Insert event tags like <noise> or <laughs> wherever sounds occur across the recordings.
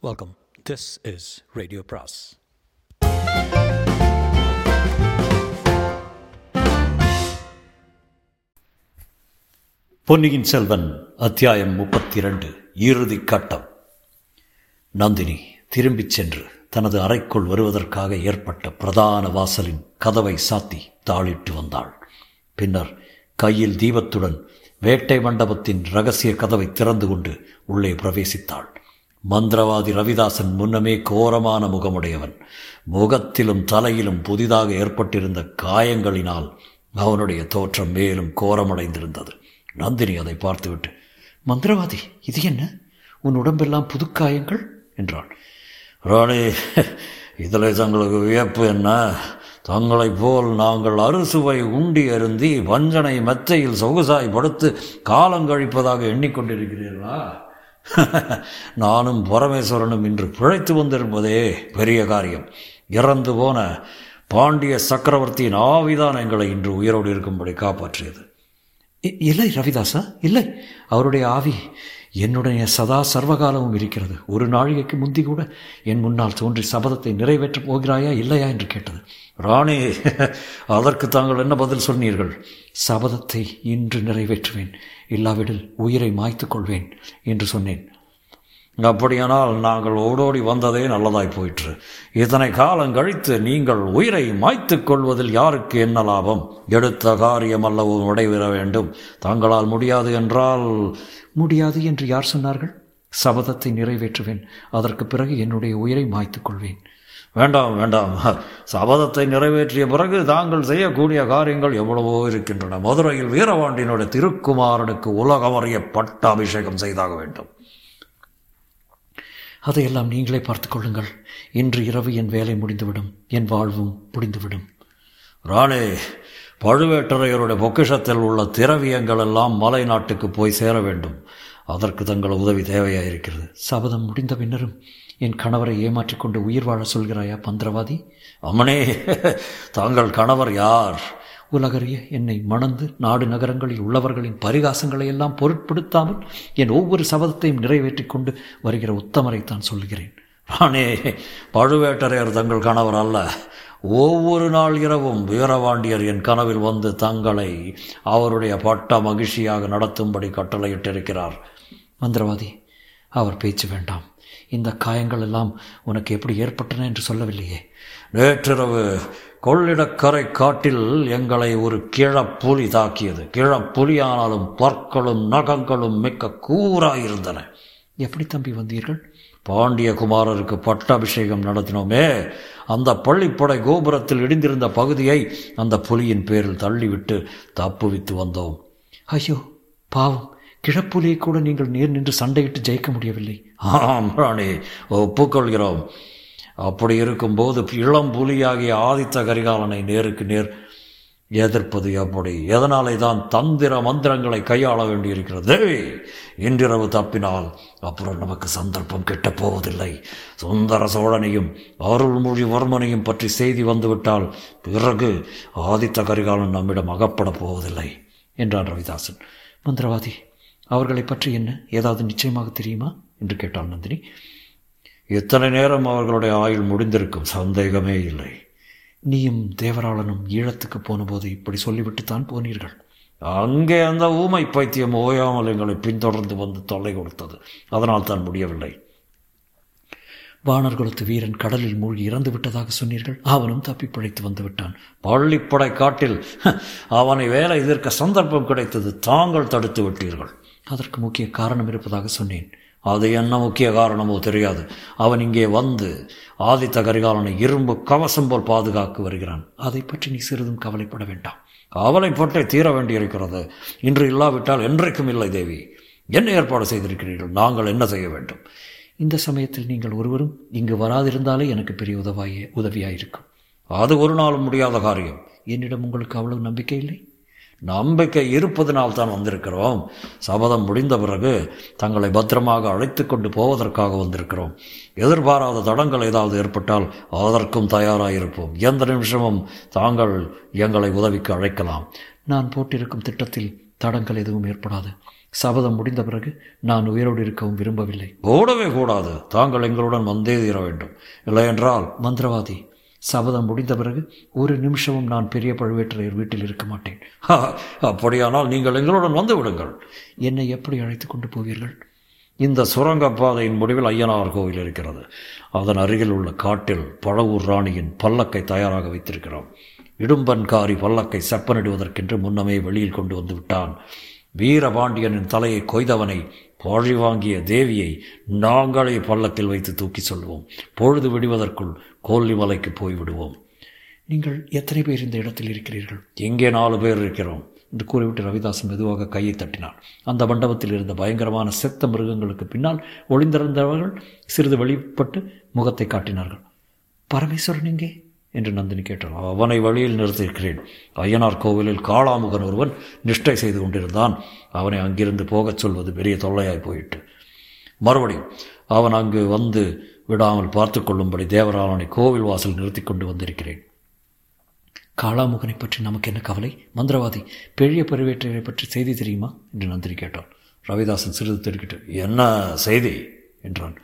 Welcome this is radio பிராஸ் பொன்னியின் செல்வன் அத்தியாயம் முப்பத்தி இரண்டு இறுதி கட்டம். நந்தினி திரும்பிச் சென்று தனது அறைக்குள் வருவதற்காக ஏற்பட்ட பிரதான வாசலின் கதவை சாத்தி தாளிட்டு வந்தாள். பின்னர் கையில் தீபத்துடன் வேட்டை மண்டபத்தின் ரகசிய கதவை திறந்து கொண்டு உள்ளே பிரவேசித்தாள். மந்திரவாதி ரவிதாசன் முன்னமே கோரமான முகமுடையவன். முகத்திலும் தலையிலும் புதிதாக ஏற்பட்டிருந்த காயங்களினால் அவனுடைய தோற்றம் மேலும் கோரமடைந்திருந்தது. நந்தினி அதை பார்த்துவிட்டு மந்திரவாதி இது என்ன? உன் உடம்பெல்லாம் புதுக்காயங்கள்? என்றாள். ராணி இதில் தங்களுக்கு வியப்பு என்ன? தங்களைப் போல் நாங்கள் அறுசுவை உண்டி அருந்தி வஞ்சனை மெத்தையில் சொகுசாய் படுத்து காலங்கழிப்பதாக எண்ணிக்கொண்டிருக்கிறீர்களா? நானும் பரமேஸ்வரனும் இன்று பிழைத்து வந்திருப்பதே பெரிய காரியம். இறந்து போன பாண்டிய சக்கரவர்த்தியின் ஆவிதான் எங்களை இன்று உயிரோடு இருக்கும்படி காப்பாற்றியது. இல்லை ரவிதாசா இல்லை. அவருடைய ஆவி என்னுடைய சதா சர்வகாலமும் இருக்கிறது. ஒரு நாழிகைக்கு முந்தி கூட என் முன்னால் தோன்றி சபதத்தை நிறைவேற்றப் போகிறாயா இல்லையா என்று கேட்டது. ராணி அதற்கு தாங்கள் என்ன பதில் சொன்னீர்கள்? சபதத்தை இன்று நிறைவேற்றுவேன். இல்லாவிடில் உயிரை மாய்த்து கொள்வேன் என்று சொன்னேன். அப்படியானால் நாங்கள் ஓடோடி வந்ததே நல்லதாய் போயிற்று. இத்தனை காலம் கழித்து நீங்கள் உயிரை மாய்த்து கொள்வதில் யாருக்கு என்ன லாபம்? எடுத்த காரியம் அல்லவோ நடைபெற வேண்டும். தங்களால் முடியாது என்றால் முடியாது என்று யார் சொன்னார்கள்? சபதத்தை நிறைவேற்றுவேன். அதற்கு பிறகு என்னுடைய உயிரை மாய்த்து கொள்வேன். வேண்டாம் வேண்டாம். சபதத்தை நிறைவேற்றிய பிறகு தாங்கள் செய்யக்கூடிய காரியங்கள் எவ்வளவோ இருக்கின்றன. மதுரையில் வீரபாண்டியனுடைய திருக்குமாரனுக்கு உலகமறிய பட்ட அபிஷேகம் செய்தாக வேண்டும். அதையெல்லாம் நீங்களே பார்த்து கொள்ளுங்கள் இன்று இரவு என் வேலை முடிந்துவிடும். என் வாழ்வும் முடிந்துவிடும். ராணே பழுவேட்டரையருடைய பொக்கிஷத்தில் உள்ள திரவியங்கள் எல்லாம் மலை நாட்டுக்கு போய் சேர வேண்டும். அதற்கு தங்கள் உதவி தேவையாயிருக்கிறது. சபதம் முடிந்த பின்னரும் என் கணவரை ஏமாற்றிக்கொண்டு உயிர் வாழ சொல்கிறாயா பந்திரவாதி? அம்மனே தாங்கள் கணவர் யார்? உலகறிய என்னை மணந்து நாடு நகரங்களில் உள்ளவர்களின் பரிகாசங்களை எல்லாம் பொருட்படுத்தாமல் என் ஒவ்வொரு சபதத்தையும் நிறைவேற்றி கொண்டு வருகிற உத்தமரைத்தான் சொல்கிறேன். ராணே பழுவேட்டரையர் தங்கள் கணவர் அல்ல. ஒவ்வொரு நாள் இரவும் வீரபாண்டியர் என் கனவில் வந்து தங்களை அவருடைய பட்ட மகிழ்ச்சியாக நடத்தும்படி கட்டளையிட்டிருக்கிறார். மந்திரவாதி அவர் பேச்சு வேண்டாம். இந்த காயங்கள் எல்லாம் உனக்கு எப்படி ஏற்பட்டன என்று சொல்லவில்லையே? நேற்றிரவு கொள்ளிடக்கரை காட்டில் எங்களை ஒரு கிழப்புலி தாக்கியது. கிழப்புலியானாலும் பற்களும் நகங்களும் மிக்க கூறாயிருந்தன எப்படி தம்பி வந்தீர்கள்? பாண்டிய குமாரருக்கு பட்டாபிஷேகம் நடத்தினோமே. அந்த பள்ளிப்படை கோபுரத்தில் இடிந்திருந்த பகுதியை அந்த புலியின் பேரில் தள்ளிவிட்டு தப்புவித்து வந்தோம். ஐயோ பாவம். கிழப்புலியை கூட நீங்கள் நேர் நின்று சண்டையிட்டு ஜெயிக்க முடியவில்லை. ஆம் ராணி ஒப்புக்கொள்கிறோம். அப்படி இருக்கும்போது இளம் புலியாகிய ஆதித்த கரிகாலனை நேருக்கு நேர் எதிர்ப்பது எப்படி? எதனாலே தான் தந்திர மந்திரங்களை கையாள வேண்டியிருக்கிறது? இன்றிரவு தப்பினால் அப்புறம் நமக்கு சந்தர்ப்பம் கெட்டப் போவதில்லை சுந்தர சோழனையும் அருள்மொழிவர்மனையும் பற்றி செய்தி வந்துவிட்டால் பிறகு ஆதித்த கரிகாலன் நம்மிடம் அகப்படப் போவதில்லை என்றான் ரவிதாசன். மந்திரவாதி அவர்களை பற்றி என்ன? ஏதாவது நிச்சயமாக தெரியுமா? என்று கேட்டாள் நந்தினி. இத்தனை நேரம் அவர்களுடைய ஆயுள் முடிந்திருக்கும்? சந்தேகமே இல்லை. நீயும் தேவராளனும் ஈழத்துக்கு போனபோது இப்படி சொல்லிவிட்டுத்தான் போனீர்கள். அங்கே அந்த ஊமை பைத்தியம் ஓயாமல் எங்களை பின்தொடர்ந்து வந்து தொல்லை கொடுத்தது. அதனால் தான் முடியவில்லை. வானர்குலத்து வீரன் கடலில் மூழ்கி இறந்து விட்டதாக சொன்னீர்கள். அவனும் தப்பி பிழைத்து வந்து விட்டான். பள்ளிப்படை காட்டில் அவனை வேலை எதிர்க்க சந்தர்ப்பம் கிடைத்தது. தாங்கள் தடுத்து விட்டீர்கள். அதற்கு முக்கிய காரணம் இருப்பதாக சொன்னேன். அது என்ன முக்கிய காரணமோ தெரியாது. அவன் இங்கே வந்து ஆதித்த கரிகாலனை இரும்பு கவசம் போல் பாதுகாக்க வருகிறான். அதை பற்றி நீ சிறிதும் கவலைப்பட வேண்டாம். கவலைப்பட்டே தீர வேண்டியிருக்கிறது. இன்று இல்லாவிட்டால் என்றைக்கும் இல்லை தேவி. என்ன ஏற்பாடு செய்திருக்கிறீர்கள்? நாங்கள் என்ன செய்ய வேண்டும்? இந்த சமயத்தில் நீங்கள் ஒருவரும் இங்கு வராதிருந்தாலே எனக்கு பெரிய உதவாயே உதவியாயிருக்கும். அது ஒரு நாளும் முடியாத காரியம். என்னிடம் உங்களுக்கு அவ்வளவு நம்பிக்கை இல்லை? நம்பிக்கை இருப்பதனால் தான் வந்திருக்கிறோம். சபதம் முடிந்த பிறகு தங்களை பத்திரமாக அழைத்து கொண்டு போவதற்காக வந்திருக்கிறோம். எதிர்பாராத தடங்கள் ஏதாவது ஏற்பட்டால் அதற்கும் தயாராயிருப்போம். எந்த நிமிஷமும் தாங்கள் எங்களை உதவிக்கு அழைக்கலாம். நான் போட்டிருக்கும் திட்டத்தில் தடங்கள் எதுவும் ஏற்படாது. சபதம் முடிந்த பிறகு நான் உயிரோடு இருக்கவும் விரும்பவில்லை. ஓடவே கூடாது. தாங்கள் எங்களுடன் வந்தே தீர வேண்டும். இல்லையென்றால் மந்திரவாதி சபதம் முடிந்த பிறகு ஒரு நிமிஷமும் நான் பெரிய பழுவேற்றையர் வீட்டில் இருக்க மாட்டேன். அப்படியானால் நீங்கள் எங்களுடன் வந்து விடுங்கள். என்னை எப்படி அழைத்து கொண்டு போவீர்கள்? இந்த சுரங்கப்பாதையின் முடிவில் ஐயனார் கோவில் இருக்கிறது. அதன் அருகில் உள்ள காட்டில் பழவூர் ராணியின் பல்லக்கை தயாராக வைத்திருக்கிறோம். இடும்பன்காரி பல்லக்கை செப்பனிடுவதற்கென்று முன்னமே வெளியில் கொண்டு வந்து விட்டான். வீரபாண்டியனின் தலையை கொய்தவனை பழி வாங்கிய தேவியை நாங்களே பல்லக்கில் வைத்து தூக்கி சொல்வோம். பொழுது விடுவதற்குள் கோல்லிமலைக்கு போய்விடுவோம். நீங்கள் எத்தனை பேர் இந்த இடத்தில் இருக்கிறீர்கள்? எங்கே நாலு பேர் இருக்கிறோம் என்று கூறிவிட்டு ரவிதாசன் மெதுவாக கையை தட்டினான். அந்த மண்டபத்தில் இருந்த பயங்கரமான செத்த மிருகங்களுக்கு பின்னால் ஒளிந்திருந்தவர்கள் சிறிது வெளிப்பட்டு முகத்தை காட்டினார்கள். பரமேஸ்வரன் எங்கே? என்று நந்தினி கேட்டான் அவனை வழியில் நிறுத்தியிருக்கிறேன். ஐயனார் கோவிலில் காளாமுகன் ஒருவன் நிஷ்டை செய்து கொண்டிருந்தான். அவனை அங்கிருந்து போகச் சொல்வது பெரிய தொல்லையாய் போயிட்டு மறுபடியும் அவன் அங்கு வந்து விடாமல் பார்த்து கொள்ளும்படி தேவராளனை கோவில் வாசல் நிறுத்தி கொண்டு வந்திருக்கிறேன். காளாமுகனை பற்றி நமக்கு என்ன கவலை? மந்திரவாதி பெரிய பருவேற்றையரை பற்றி செய்தி தெரியுமா? என்று நந்தினி கேட்டான் ரவிதாசன் சிறிது தெரிவிக்கிட்டு என்ன செய்தி? என்றான்.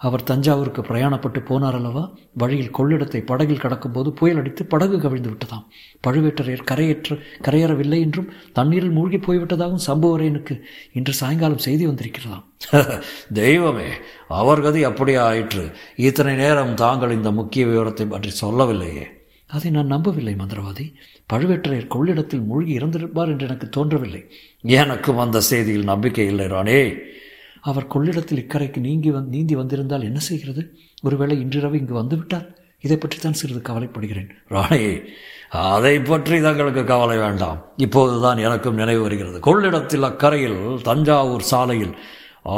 அவர் தஞ்சாவூருக்கு பிரயாணப்பட்டு போனார் அல்லவா? வழியில் கொள்ளிடத்தை படகில் கடக்கும்போது புயல் அடித்து படகு கவிழ்ந்து விட்டதாம். பழுவேட்டரையர் கரையேற்ற கரையேறவில்லை என்றும் தண்ணீரில் மூழ்கி போய்விட்டதாகவும் சம்புவரையனுக்கு இன்று சாயங்காலம் செய்தி வந்திருக்கிறதாம். <laughs> தெய்வமே அவர் கதி அப்படியே ஆயிற்று. இத்தனை நேரம் தாங்கள் இந்த முக்கிய விவரத்தை பற்றி சொல்லவில்லையே. அதை நான் நம்பவில்லை மந்திரவாதி. பழுவேட்டரையர் கொள்ளிடத்தில் மூழ்கி இறந்திருப்பார் என்று எனக்கு தோன்றவில்லை. எனக்கும் அந்த செய்தியில் நம்பிக்கை இல்லை ராணே. அவர் கொள்ளிடத்தில் இக்கரைக்கு நீங்கி வந் நீந்தி வந்திருந்தால் என்ன செய்கிறது? ஒருவேளை இன்றிரவு இங்கு வந்துவிட்டார். இதை பற்றி தான் சிறிது கவலைப்படுகிறேன். ராணே அதை பற்றி தங்களுக்கு கவலை வேண்டாம். இப்போதுதான் எனக்கும் நினைவு வருகிறது. கொள்ளிடத்தில் அக்கரையில் தஞ்சாவூர் சாலையில்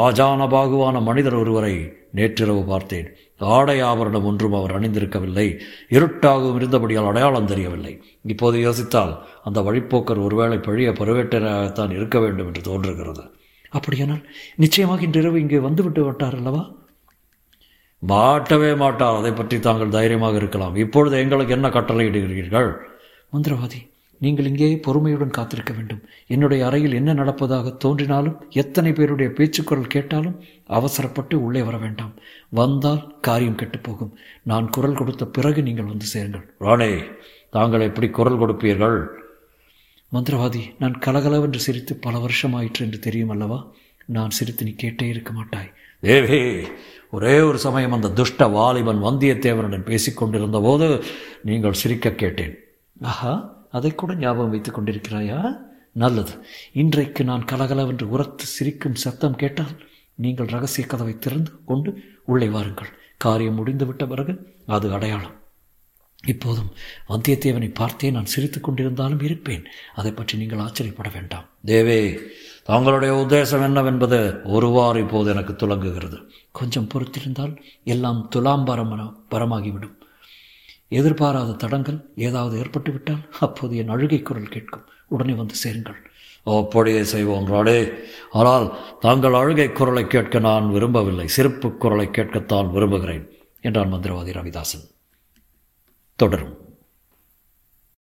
ஆஜான பாகுவான மனிதர் ஒருவரை நேற்றிரவு பார்த்தேன். ஆடை ஆபரணம் ஒன்றும் அவர் அணிந்திருக்கவில்லை. இருட்டாகவும் இருந்தபடியால் அடையாளம் தெரியவில்லை. இப்போது யோசித்தால் அந்த வழிப்போக்கர் ஒருவேளை பழிய பருவேட்டராகத்தான் இருக்க வேண்டும் என்று தோன்றுகிறது. அப்படியானால் நிச்சயமாக இன்றிரவு இங்கே வந்துவிட்டு விட்டார் அல்லவா? மாட்டவே மாட்டார். அதை பற்றி தாங்கள் தைரியமாக இருக்கலாம். இப்பொழுது எங்களுக்கு என்ன கட்டளையிடுகிறீர்கள் மந்திரவாதி நீங்கள் இங்கே பொறுமையுடன் காத்திருக்க வேண்டும். என்னுடைய அறையில் என்ன நடப்பதாக தோன்றினாலும் எத்தனை பேருடைய பேச்சுக்குரல் கேட்டாலும் அவசரப்பட்டு உள்ளே வர வேண்டாம். வந்தால் காரியம் கெட்டுப்போகும் நான் குரல் கொடுத்த பிறகு நீங்கள் வந்து சேருங்கள். ராணே தாங்கள் எப்படி குரல் கொடுப்பீர்கள்? மந்திரவாதி நான் கலகலவென்று சிரித்து பல வருஷம் ஆயிற்று என்று தெரியும் அல்லவா நான் சிரித்து நீ கேட்டே இருக்க மாட்டாய். தேவே ஒரே ஒரு சமயம் அந்த துஷ்ட வாலிபன் வந்தியத்தேவனுடன் பேசிக்கொண்டிருந்த போது நீங்கள் சிரிக்க கேட்டேன். ஆஹா அதை கூட ஞாபகம் வைத்துக் கொண்டிருக்கிறாயா? நல்லது. இன்றைக்கு நான் கலகலவென்று உரத்து சிரிக்கும் சத்தம் கேட்டால் நீங்கள் ரகசிய கதவை திறந்து கொண்டு உள்ளே வாருங்கள். காரியம் முடிந்துவிட்ட பிறகு அது அடையாளம். இப்போதும் வந்தியத்தேவனை பார்த்தே நான் சிரித்து கொண்டிருந்தாலும் இருப்பேன். அதை பற்றி நீங்கள் ஆச்சரியப்பட வேண்டாம். தேவே தங்களுடைய உத்தேசம் என்னவென்பது ஒருவாறு இப்போது எனக்கு துலங்குகிறது. கொஞ்சம் பொறுத்திருந்தால் எல்லாம் துலாம்பரம் பரமாகிவிடும். எதிர்பாராத தடங்கள் ஏதாவது ஏற்பட்டு விட்டால் அப்போது என் அழுகை குரல் கேட்கும். உடனே வந்து சேருங்கள். அப்படியே செய்வோம் ராடே ஆனால் தாங்கள் அழுகை குரலை கேட்க நான் விரும்பவில்லை. சிறப்பு குரலை கேட்கத்தான் விரும்புகிறேன் என்றான் மந்திரவாதி ரவிதாசன். തുടരും